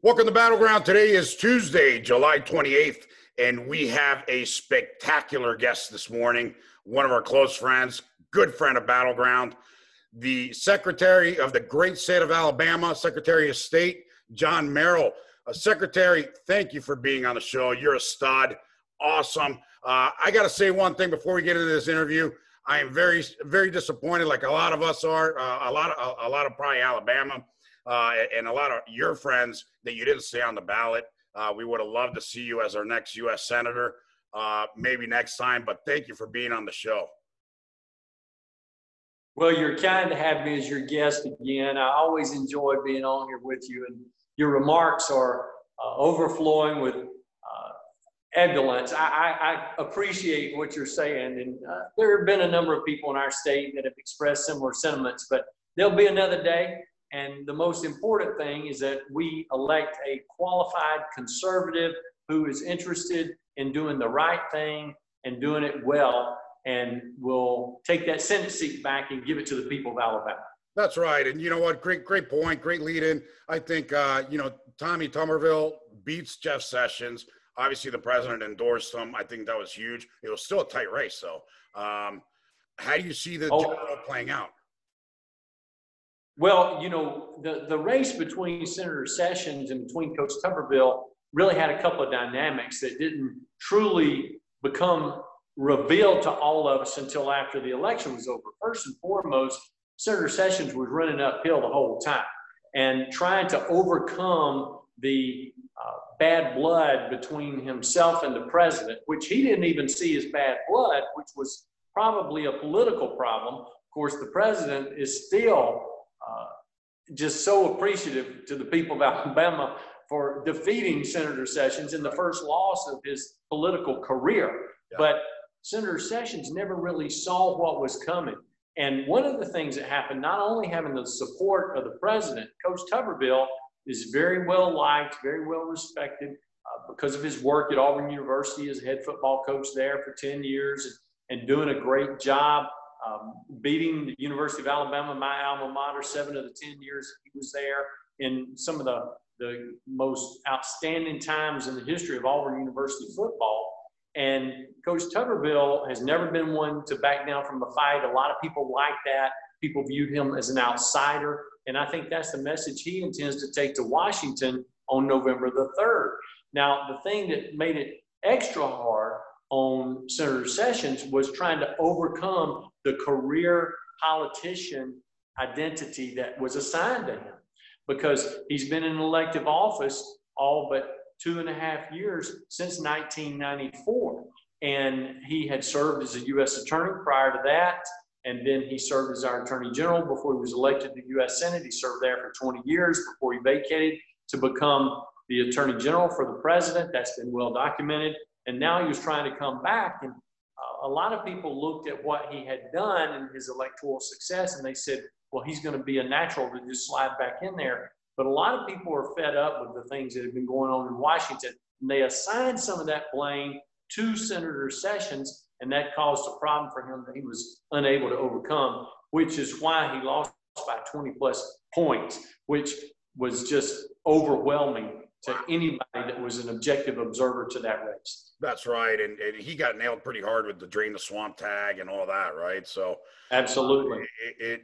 Welcome to Battleground. Today is Tuesday, July 28th, and we have a spectacular guest this morning. One of our close friends, good friend of Battleground, the Secretary of the great state of Alabama, Secretary of State, John Merrill. Uh, Secretary, thank you for being on the show. You're a stud. Awesome. Uh, I got to say one thing before we get into this interview. I am very, very disappointed, like a lot of us are, uh, a lot of, a, a lot of probably Alabama uh, and a lot of your friends that you didn't stay on the ballot. Uh, we would have loved to see you as our next U.S. Senator, uh, maybe next time, but thank you for being on the show. Well, you're kind to have me as your guest again. I always enjoy being on here with you, and your remarks are uh, overflowing with uh, ebullience. I, I, I, appreciate what you're saying, and uh, there have been a number of people in our state that have expressed similar sentiments, but there'll be another day and the most important thing is that we elect a qualified conservative who is interested in doing the right thing and doing it well and will take that Senate seat back and give it to the people of Alabama. That's right. And you know what? Great, great point. Great lead in. I think, uh, you know, Tommy Tuberville beats Jeff Sessions. Obviously, the president endorsed him. I think that was huge. It was still a tight race, though. Um, how do you see the oh, general playing out? Well, you know, the, the race between Senator Sessions and between Coach Tuberville really had a couple of dynamics that didn't truly become revealed to all of us until after the election was over. First and foremost, Senator Sessions was running uphill the whole time and trying to overcome the uh, bad blood between himself and the president, which he didn't even see as bad blood, which was probably a political problem. Of course, the president is still just so appreciative to the people of Alabama for defeating Senator Sessions in the first loss of his political career. Yeah. But Senator Sessions never really saw what was coming. And one of the things that happened, not only having the support of the president, Coach Tuberville is very well liked, very well respected uh, because of his work at Auburn University as head football coach there for 10 years and, and doing a great job um, beating the University of Alabama, my alma mater, seven of the 10 years he was there in some of the, the most outstanding times in the history of Auburn University football. And Coach Tuberville has never been one to back down from the fight. A lot of people like that. People viewed him as an outsider. And I think that's the message he intends to take to Washington on November the 3rd. Now, the thing that made it extra hard on Senator Sessions was trying to overcome the career politician identity that was assigned to him because he's been in elective office all but two and a half years since 1994. And he had served as a U.S. attorney prior to that. And then he served as our attorney general before he was elected to the U.S. Senate. He served there for 20 years before he vacated to become the attorney general for the president. That's been well documented. And now he was trying to come back. And a lot of people looked at what he had done and his electoral success, and they said, well, he's going to be a natural to just slide back in there. But a lot of people are fed up with the things that have been going on in Washington. And they assigned some of that blame to Senator Sessions, and that caused a problem for him that he was unable to overcome, which is why he lost by 20 plus points, which was just overwhelming to anybody that was an objective observer to that race. That's right, and, and he got nailed pretty hard with the drain the swamp tag and all that, right? So absolutely, it, it,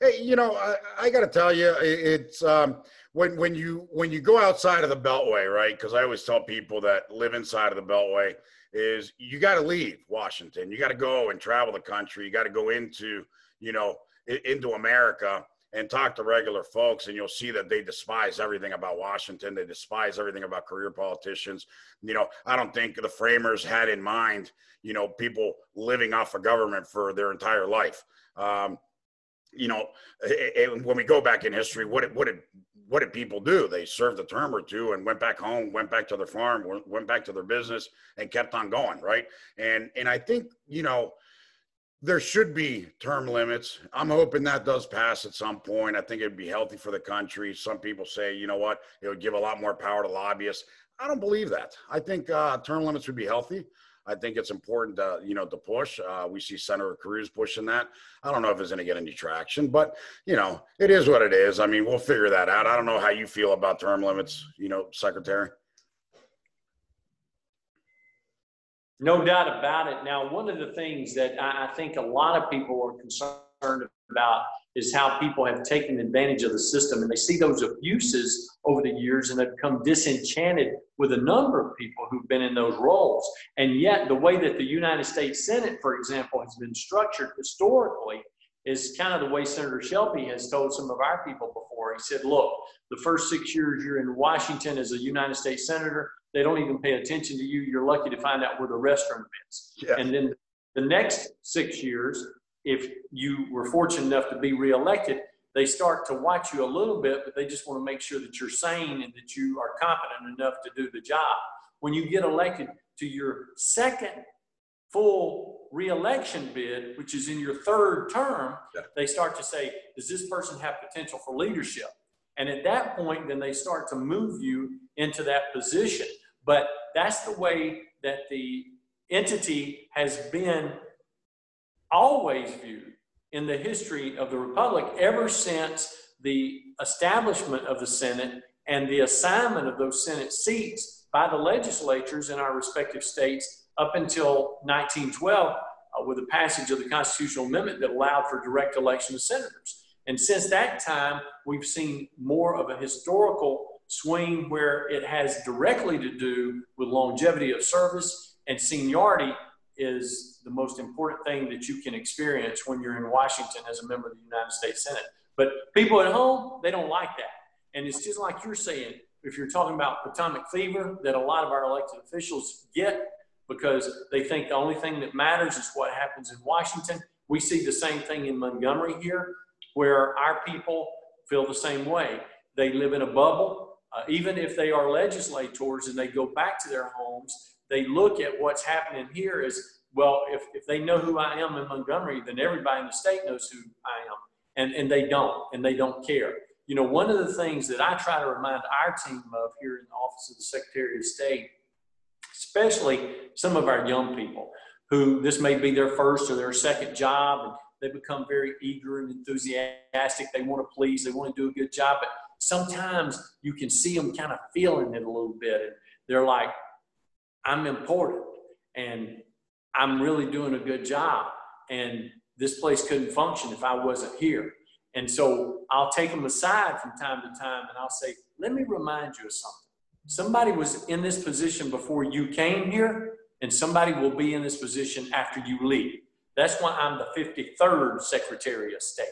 hey, you know, I, I got to tell you, it, it's um, when when you when you go outside of the Beltway, right? Because I always tell people that live inside of the Beltway is you got to leave Washington, you got to go and travel the country, you got to go into you know into America and talk to regular folks and you'll see that they despise everything about Washington. They despise everything about career politicians. You know, I don't think the framers had in mind, you know, people living off of government for their entire life. Um, you know, it, it, when we go back in history, what did, what did, what did people do? They served a term or two and went back home, went back to their farm, went back to their business and kept on going. Right. And, and I think, you know, there should be term limits. I'm hoping that does pass at some point. I think it'd be healthy for the country. Some people say, you know what, it would give a lot more power to lobbyists. I don't believe that. I think uh, term limits would be healthy. I think it's important to you know to push. Uh, we see Senator Cruz pushing that. I don't know if it's going to get any traction, but you know it is what it is. I mean, we'll figure that out. I don't know how you feel about term limits, you know, Secretary. No doubt about it. Now, one of the things that I, think a lot of people are concerned about is how people have taken advantage of the system and they see those abuses over the years and have become disenchanted with a number of people who've been in those roles. And yet, the way that the United States Senate, for example, has been structured historically is kind of the way Senator Shelby has told some of our people before. He said, Look, the first six years you're in Washington as a United States Senator, they don't even pay attention to you. You're lucky to find out where the restroom is. Yeah. And then the next six years, if you were fortunate enough to be reelected, they start to watch you a little bit, but they just want to make sure that you're sane and that you are competent enough to do the job. When you get elected to your second full reelection bid, which is in your third term, yeah. they start to say, does this person have potential for leadership? And at that point, then they start to move you into that position. But that's the way that the entity has been always viewed in the history of the Republic ever since the establishment of the Senate and the assignment of those Senate seats by the legislatures in our respective states up until 1912 uh, with the passage of the constitutional amendment that allowed for direct election of senators. And since that time, we've seen more of a historical swing where it has directly to do with longevity of service and seniority is the most important thing that you can experience when you're in Washington as a member of the United States Senate. But people at home, they don't like that. And it's just like you're saying, if you're talking about Potomac fever that a lot of our elected officials get because they think the only thing that matters is what happens in Washington. We see the same thing in Montgomery here where our people feel the same way. They live in a bubble. Uh, even if they are legislators and they go back to their homes, they look at what's happening here as well, if, if they know who I am in Montgomery, then everybody in the state knows who I am. And, and they don't, and they don't care. You know, one of the things that I try to remind our team of here in the Office of the Secretary of State, especially some of our young people who this may be their first or their second job, and they become very eager and enthusiastic. They want to please, they want to do a good job. But sometimes you can see them kind of feeling it a little bit. And they're like, I'm important and I'm really doing a good job. And this place couldn't function if I wasn't here. And so I'll take them aside from time to time and I'll say, let me remind you of something. Somebody was in this position before you came here, and somebody will be in this position after you leave. That's why I'm the 53rd Secretary of State.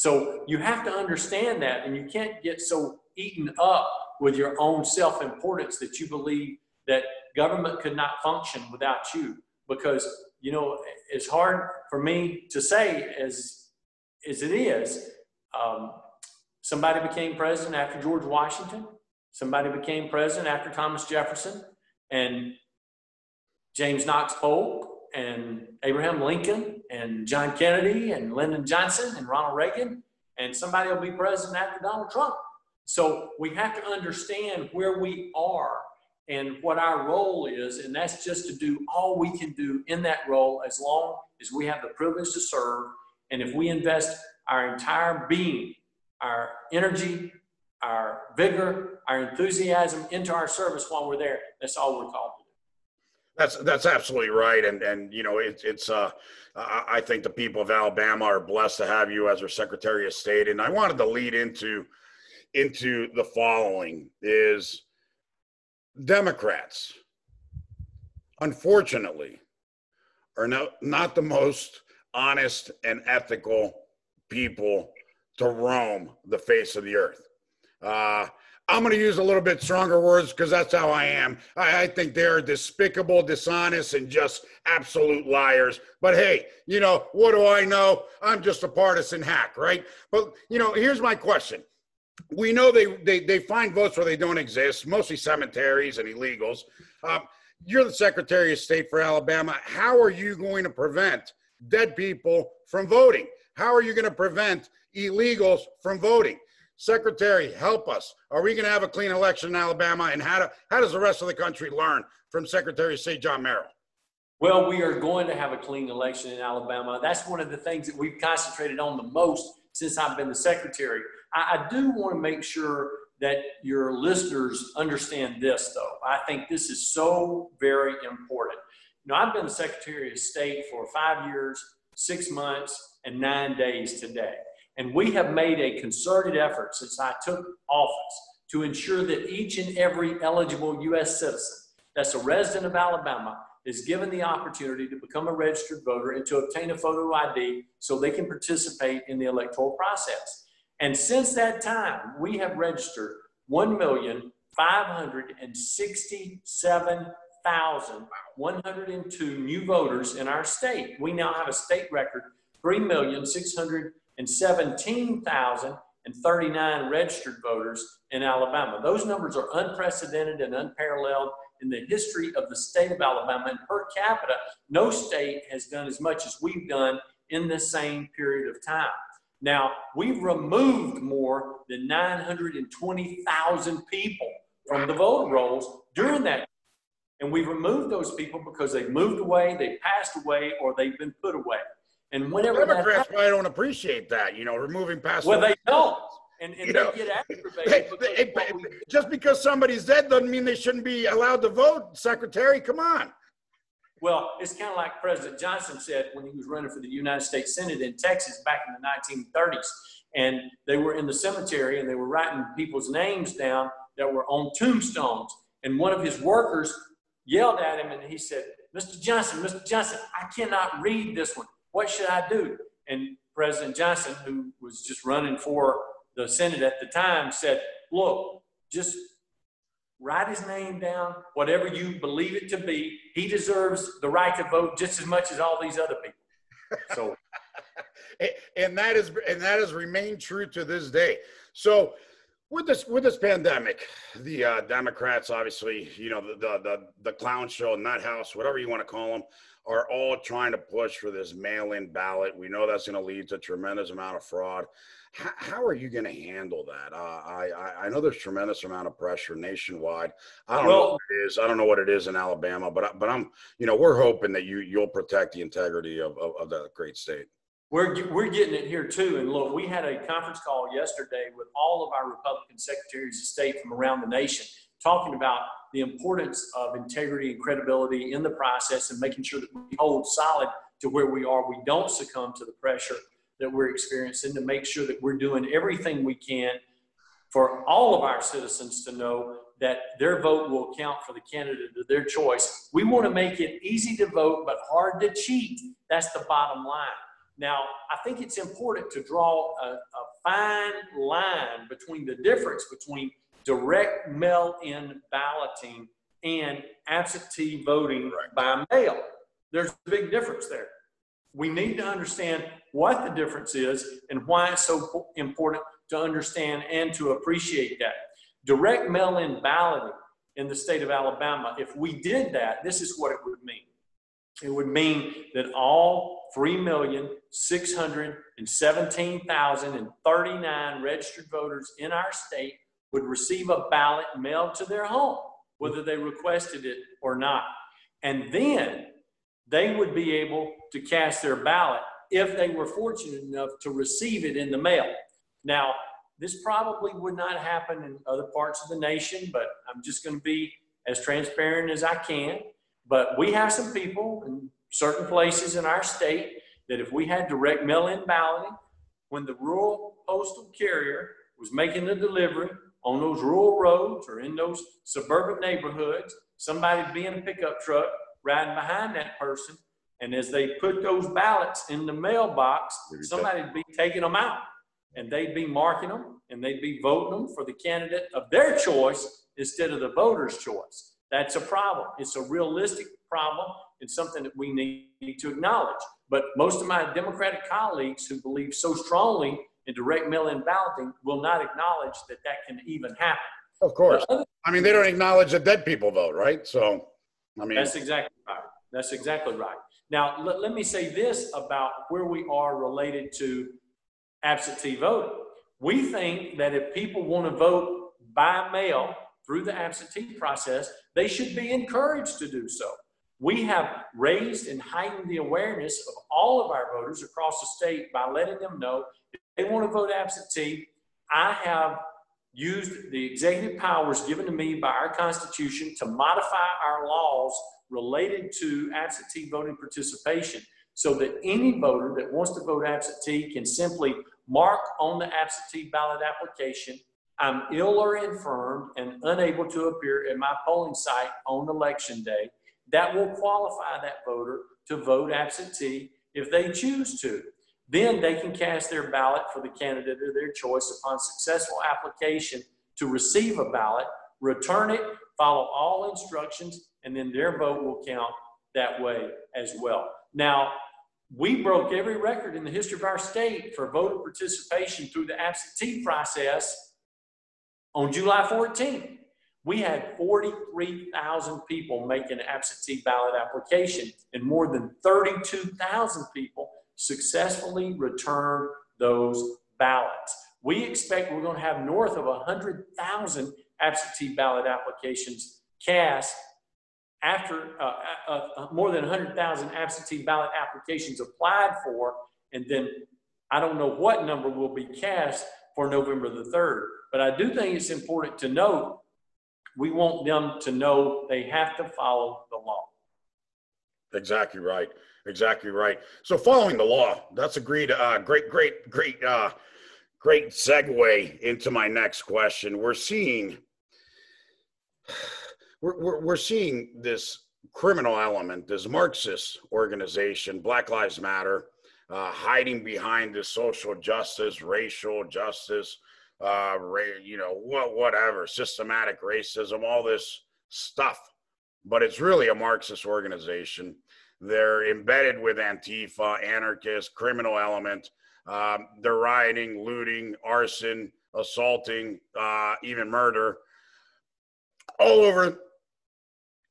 So you have to understand that, and you can't get so eaten up with your own self importance that you believe that government could not function without you. Because, you know, it's hard for me to say as, as it is. Um, somebody became president after George Washington, somebody became president after Thomas Jefferson, and James Knox Polk and Abraham Lincoln and John Kennedy and Lyndon Johnson and Ronald Reagan, and somebody will be president after Donald Trump. So we have to understand where we are and what our role is, and that's just to do all we can do in that role as long as we have the privilege to serve. And if we invest our entire being, our energy, our vigor, our enthusiasm into our service while we're there, that's all we're called that's that's absolutely right, and and you know it, it's uh I think the people of Alabama are blessed to have you as our Secretary of State, and I wanted to lead into into the following is Democrats, unfortunately, are not not the most honest and ethical people to roam the face of the earth. Uh, I'm going to use a little bit stronger words because that's how I am. I, I, think they are despicable, dishonest, and just absolute liars. But hey, you know, what do I know? I'm just a partisan hack, right? But, you know, here's my question. We know they, they, they find votes where they don't exist, mostly cemeteries and illegals. Um, you're the Secretary of State for Alabama. How are you going to prevent dead people from voting? How are you going to prevent illegals from voting? Secretary, help us. Are we going to have a clean election in Alabama? And how, do, how does the rest of the country learn from Secretary of State John Merrill? Well, we are going to have a clean election in Alabama. That's one of the things that we've concentrated on the most since I've been the secretary. I, I do want to make sure that your listeners understand this, though. I think this is so very important. You know, I've been the Secretary of State for five years, six months, and nine days today. And we have made a concerted effort since I took office to ensure that each and every eligible U.S. citizen that's a resident of Alabama is given the opportunity to become a registered voter and to obtain a photo ID so they can participate in the electoral process. And since that time, we have registered 1,567,102 new voters in our state. We now have a state record 3,617,039 registered voters in Alabama. Those numbers are unprecedented and unparalleled in the history of the state of Alabama. And per capita, no state has done as much as we've done in the same period of time. Now, we've removed more than 920,000 people from the voter rolls during that. And we've removed those people because they've moved away, they passed away, or they've been put away. And whenever Democrats probably don't appreciate that, you know, removing past. Well, they don't. And, and they know, get aggravated. They, they, we, just because somebody's dead doesn't mean they shouldn't be allowed to vote, Secretary. Come on. Well, it's kind of like President Johnson said when he was running for the United States Senate in Texas back in the 1930s. And they were in the cemetery and they were writing people's names down that were on tombstones. And one of his workers yelled at him and he said, Mr. Johnson, Mr. Johnson, I cannot read this one. What should I do? And President Johnson, who was just running for the Senate at the time, said, Look, just write his name down, whatever you believe it to be. He deserves the right to vote just as much as all these other people. So, and that is and that has remained true to this day. So, with this with this pandemic, the uh, Democrats, obviously, you know, the, the the the clown show, nut house, whatever you want to call them, are all trying to push for this mail-in ballot. We know that's going to lead to a tremendous amount of fraud. How, how are you going to handle that? Uh, I, I know there's tremendous amount of pressure nationwide. I don't well, know what it is. I don't know what it is in Alabama, but but I'm you know we're hoping that you you'll protect the integrity of of, of that great state. We're, we're getting it here too. And look, we had a conference call yesterday with all of our Republican secretaries of state from around the nation talking about the importance of integrity and credibility in the process and making sure that we hold solid to where we are. We don't succumb to the pressure that we're experiencing to make sure that we're doing everything we can for all of our citizens to know that their vote will count for the candidate of their choice. We want to make it easy to vote, but hard to cheat. That's the bottom line. Now, I think it's important to draw a, a fine line between the difference between direct mail in balloting and absentee voting right. by mail. There's a big difference there. We need to understand what the difference is and why it's so important to understand and to appreciate that. Direct mail in balloting in the state of Alabama, if we did that, this is what it would mean. It would mean that all 3,617,039 registered voters in our state would receive a ballot mailed to their home, whether they requested it or not. And then they would be able to cast their ballot if they were fortunate enough to receive it in the mail. Now, this probably would not happen in other parts of the nation, but I'm just going to be as transparent as I can. But we have some people in certain places in our state that if we had direct mail in balloting, when the rural postal carrier was making the delivery on those rural roads or in those suburban neighborhoods, somebody'd be in a pickup truck riding behind that person. And as they put those ballots in the mailbox, somebody'd be taking them out and they'd be marking them and they'd be voting them for the candidate of their choice instead of the voter's choice. That's a problem. It's a realistic problem and something that we need to acknowledge. But most of my Democratic colleagues who believe so strongly in direct mail-in balloting will not acknowledge that that can even happen. Of course. I mean, they don't acknowledge that dead people vote, right? So, I mean, that's exactly right. That's exactly right. Now, let, let me say this about where we are related to absentee voting. We think that if people want to vote by mail through the absentee process, they should be encouraged to do so. We have raised and heightened the awareness of all of our voters across the state by letting them know if they want to vote absentee, I have used the executive powers given to me by our Constitution to modify our laws related to absentee voting participation so that any voter that wants to vote absentee can simply mark on the absentee ballot application, I'm ill or infirm and unable to appear at my polling site on election day. That will qualify that voter to vote absentee if they choose to. Then they can cast their ballot for the candidate of their choice upon successful application to receive a ballot, return it, follow all instructions, and then their vote will count that way as well. Now, we broke every record in the history of our state for voter participation through the absentee process on July 14th. We had 43,000 people make an absentee ballot application, and more than 32,000 people successfully return those ballots. We expect we're going to have north of 100,000 absentee ballot applications cast after uh, uh, uh, more than 100,000 absentee ballot applications applied for, and then I don't know what number will be cast for November the 3rd. But I do think it's important to note we want them to know they have to follow the law. Exactly right. Exactly right. So following the law, that's a great, uh, great, great, great, uh, great segue into my next question. We're seeing we're, we're, we're seeing this criminal element, this Marxist organization, Black Lives Matter, uh, hiding behind this social justice, racial justice, uh, you know, what, whatever, systematic racism, all this stuff. But it's really a Marxist organization. They're embedded with Antifa, anarchist, criminal element. Um, they're rioting, looting, arson, assaulting, uh, even murder all over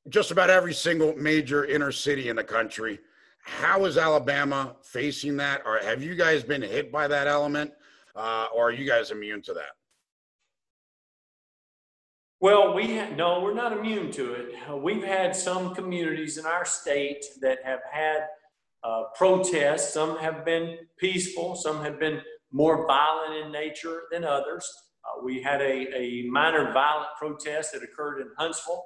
just about every single major inner city in the country. How is Alabama facing that? Or have you guys been hit by that element? Uh, or are you guys immune to that? Well, we ha- no, we're not immune to it. Uh, we've had some communities in our state that have had uh, protests. Some have been peaceful. Some have been more violent in nature than others. Uh, we had a, a minor violent protest that occurred in Huntsville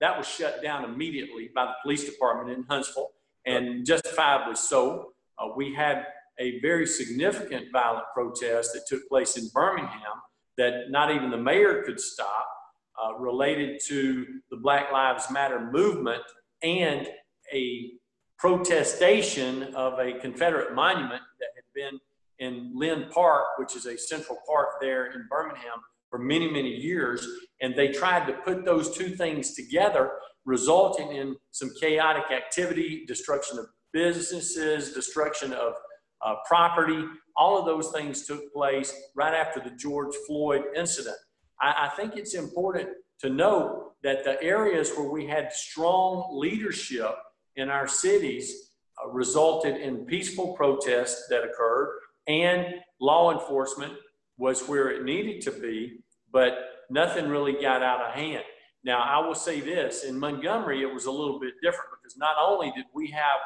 that was shut down immediately by the police department in Huntsville, and justifiably so. Uh, we had a very significant violent protest that took place in Birmingham that not even the mayor could stop, uh, related to the Black Lives Matter movement and a protestation of a Confederate monument that had been in Linn Park, which is a central park there in Birmingham, for many, many years. And they tried to put those two things together, resulting in some chaotic activity, destruction of businesses, destruction of uh, property. All of those things took place right after the George Floyd incident. I, I think it's important to note that the areas where we had strong leadership in our cities uh, resulted in peaceful protests that occurred and law enforcement was where it needed to be, but nothing really got out of hand. Now, I will say this in Montgomery, it was a little bit different because not only did we have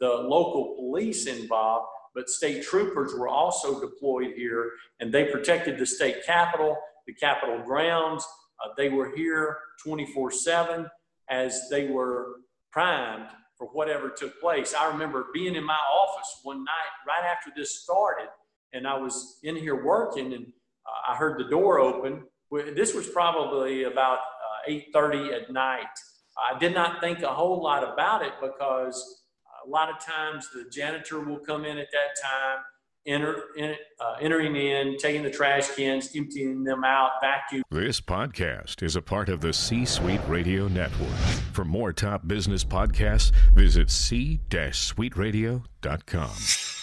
the local police involved, but state troopers were also deployed here and they protected the state capitol, the capitol grounds. Uh, they were here 24 7 as they were primed for whatever took place. I remember being in my office one night right after this started and I was in here working, and uh, I heard the door open. This was probably about uh, 8:30 at night. I did not think a whole lot about it because a lot of times the janitor will come in at that time, enter, in, uh, entering in, taking the trash cans, emptying them out, vacuum. This podcast is a part of the C Suite Radio Network. For more top business podcasts, visit c-suiteradio.com.